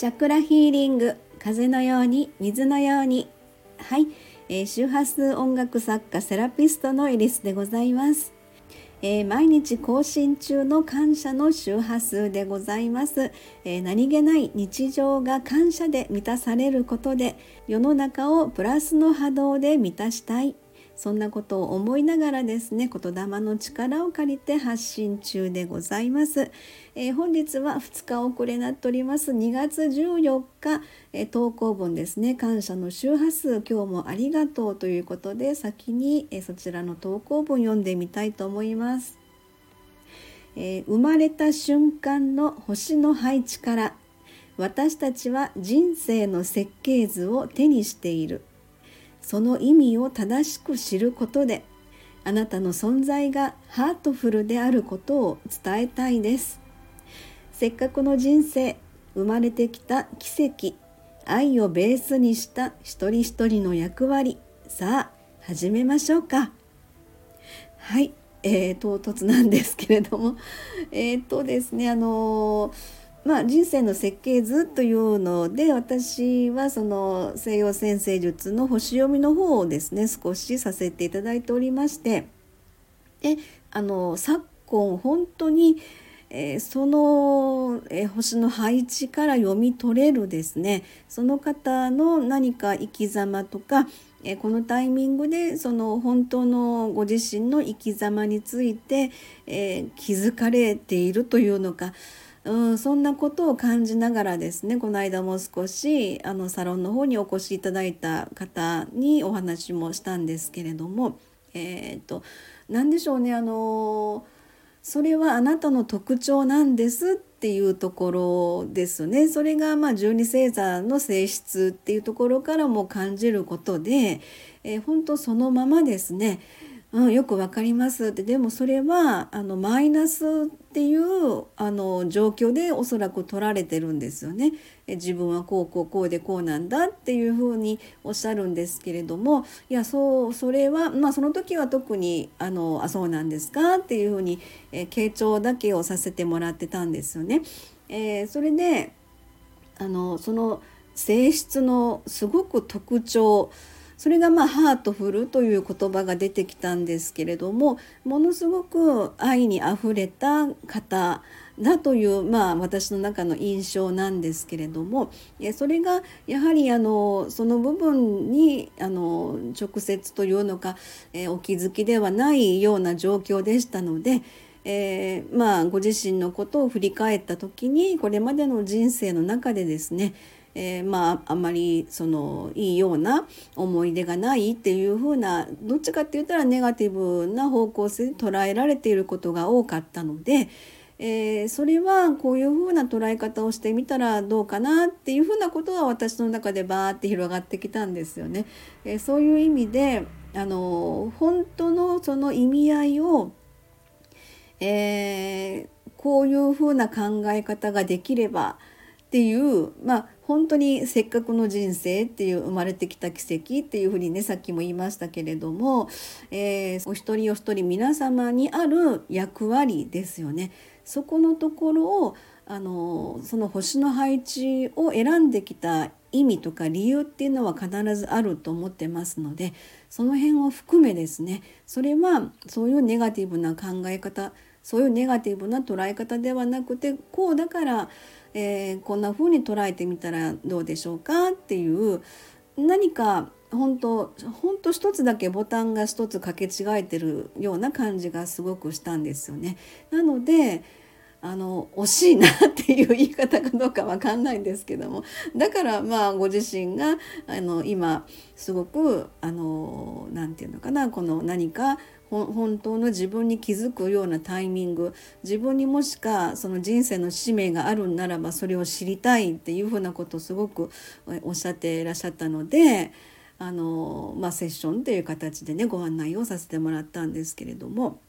チャクラヒーリング風のように水のように。はい、えー、周波数音楽作家セラピストのエリスでございます、えー、毎日更新中の感謝の周波数でございます、えー、何気ない日常が感謝で満たされることで世の中をプラスの波動で満たしたい。そんなことを思いながらですね言霊の力を借りて発信中でございます、えー、本日は2日遅れなっております。2月14日、えー、投稿文ですね。感謝の周波数今日もありがとうということで先に、えー、そちらの投稿文読んでみたいと思います。えー、生まれた瞬間の星の配置から私たちは人生の設計図を手にしている。その意味を正しく知ることであなたの存在がハートフルであることを伝えたいです。せっかくの人生生まれてきた奇跡愛をベースにした一人一人の役割さあ始めましょうか。はい、えー、唐突なんですけれども。えっ、ー、とですねあのーまあ、人生の設計図というので私はその西洋占星術の星読みの方をですね少しさせていただいておりましてであの昨今本当に、えー、その、えー、星の配置から読み取れるですねその方の何か生き様とかえこのタイミングでその本当のご自身の生き様について、え、気づかれているというのかうん、そんなことを感じながらですねこの間も少しあのサロンの方にお越しいただいた方にお話もしたんですけれどもえっ、ー、と何でしょうねあのそれはあなたの特徴なんですっていうところですね。それがま十二星座の性質っていうところからも感じることで、えー、本当そのままですね。うん、よくわかりますってでもそれはあのマイナスっていうあの状況でおそらく取られてるんですよね。え自分はこうこうこうでこうなんだっていうふうにおっしゃるんですけれどもいやそうそれはまあその時は特にあのあそうなんですかっていうふうに、傾聴だけをさせてもらってたんですよね。えー、それであのその性質のすごく特徴それがまあハートフルという言葉が出てきたんですけれどもものすごく愛にあふれた方だというまあ私の中の印象なんですけれどもそれがやはりあのその部分にあの直接というのか、えお気づきではないような状況でしたので。えー、まあご自身のことを振り返った時にこれまでの人生の中でですねえー、まああんまりそのいいような思い出がないっていう風などっちかって言ったらネガティブな方向性で捉えられていることが多かったので、えー、それはこういう風な捉え方をしてみたらどうかなっていう風なことは私の中でバーって広がってきたんですよね。えー、そういう意味であの本当のその意味合いを、えー、こういう風な考え方ができればっていうまあ本当にせっかくの人生っていう生まれてきた奇跡っていうふうにねさっきも言いましたけれども、えー、お一人お一人皆様にある役割ですよね。そこのところをあのその星の配置を選んできた意味とか理由っていうのは必ずあると思ってますのでその辺を含めですねそれはそういうネガティブな考え方そういうネガティブな捉え方ではなくてこうだからえー、こんな風に捉えてみたらどうでしょうかっていう何か本当本当一つだけボタンが一つ掛け違えてるような感じがすごくしたんですよね。なのであの惜しいなっていう言い方かどうかわかんないんですけどもだからまあご自身があの今すごくあの何て言うのかなこの何か本当の自分に気づくようなタイミング自分にもしかその人生の使命があるんならばそれを知りたいっていうふうなことをすごくおっしゃっていらっしゃったのであの、まあ、セッションという形でねご案内をさせてもらったんですけれども。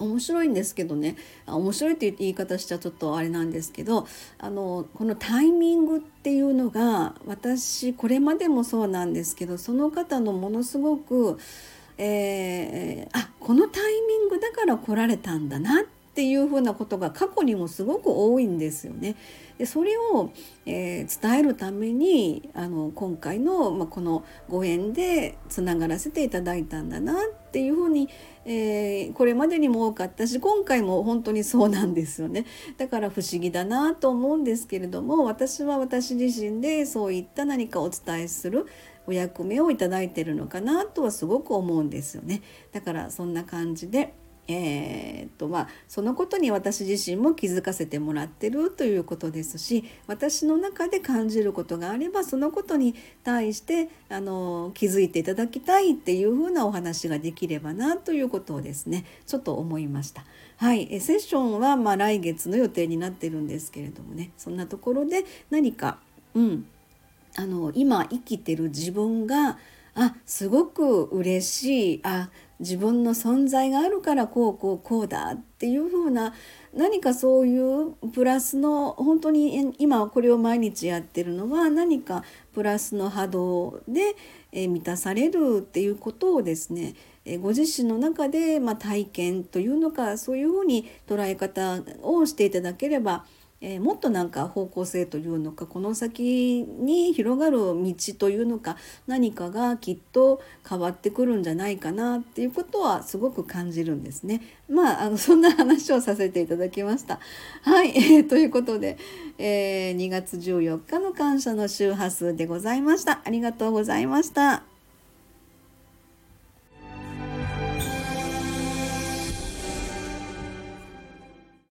面白いんですけどね面白いっていう言い方しちゃちょっとあれなんですけどあのこのタイミングっていうのが私これまでもそうなんですけどその方のものすごくえー、あこのタイミングだから来られたんだなっていうふうなことが過去にもすごく多いんですよね。でそれを、えー、伝えるためにあの今回の、まあ、このご縁でつながらせていただいたんだなっていうふうに、えー、これまでにも多かったし今回も本当にそうなんですよね。だから不思議だなと思うんですけれども私は私自身でそういった何かお伝えするお役目をいただいてるのかなとはすごく思うんですよね。だからそんな感じでえー、っとまあ、そのことに私自身も気づかせてもらってるということですし私の中で感じることがあればそのことに対してあの気づいていただきたいっていうふうなお話ができればなということをですねちょっと思いました。はい、えセッションはま来月の予定になってるんですけれどもねそんなところで何か、うん、あの今生きてる自分があすごく嬉しい。あ自分の存在があるからこうこうこうだっていうふうな何かそういうプラスの本当に今これを毎日やってるのは何かプラスの波動で満たされるっていうことをですねご自身の中でま体験というのかそういうふうに捉え方をしていただければえー、もっとなんか方向性というのかこの先に広がる道というのか何かがきっと変わってくるんじゃないかなっていうことはすごく感じるんですね。まああのそんな話をさせていただきました。はい、えー、ということで、えー、2月14日の感謝の周波数でございました。ありがとうございました。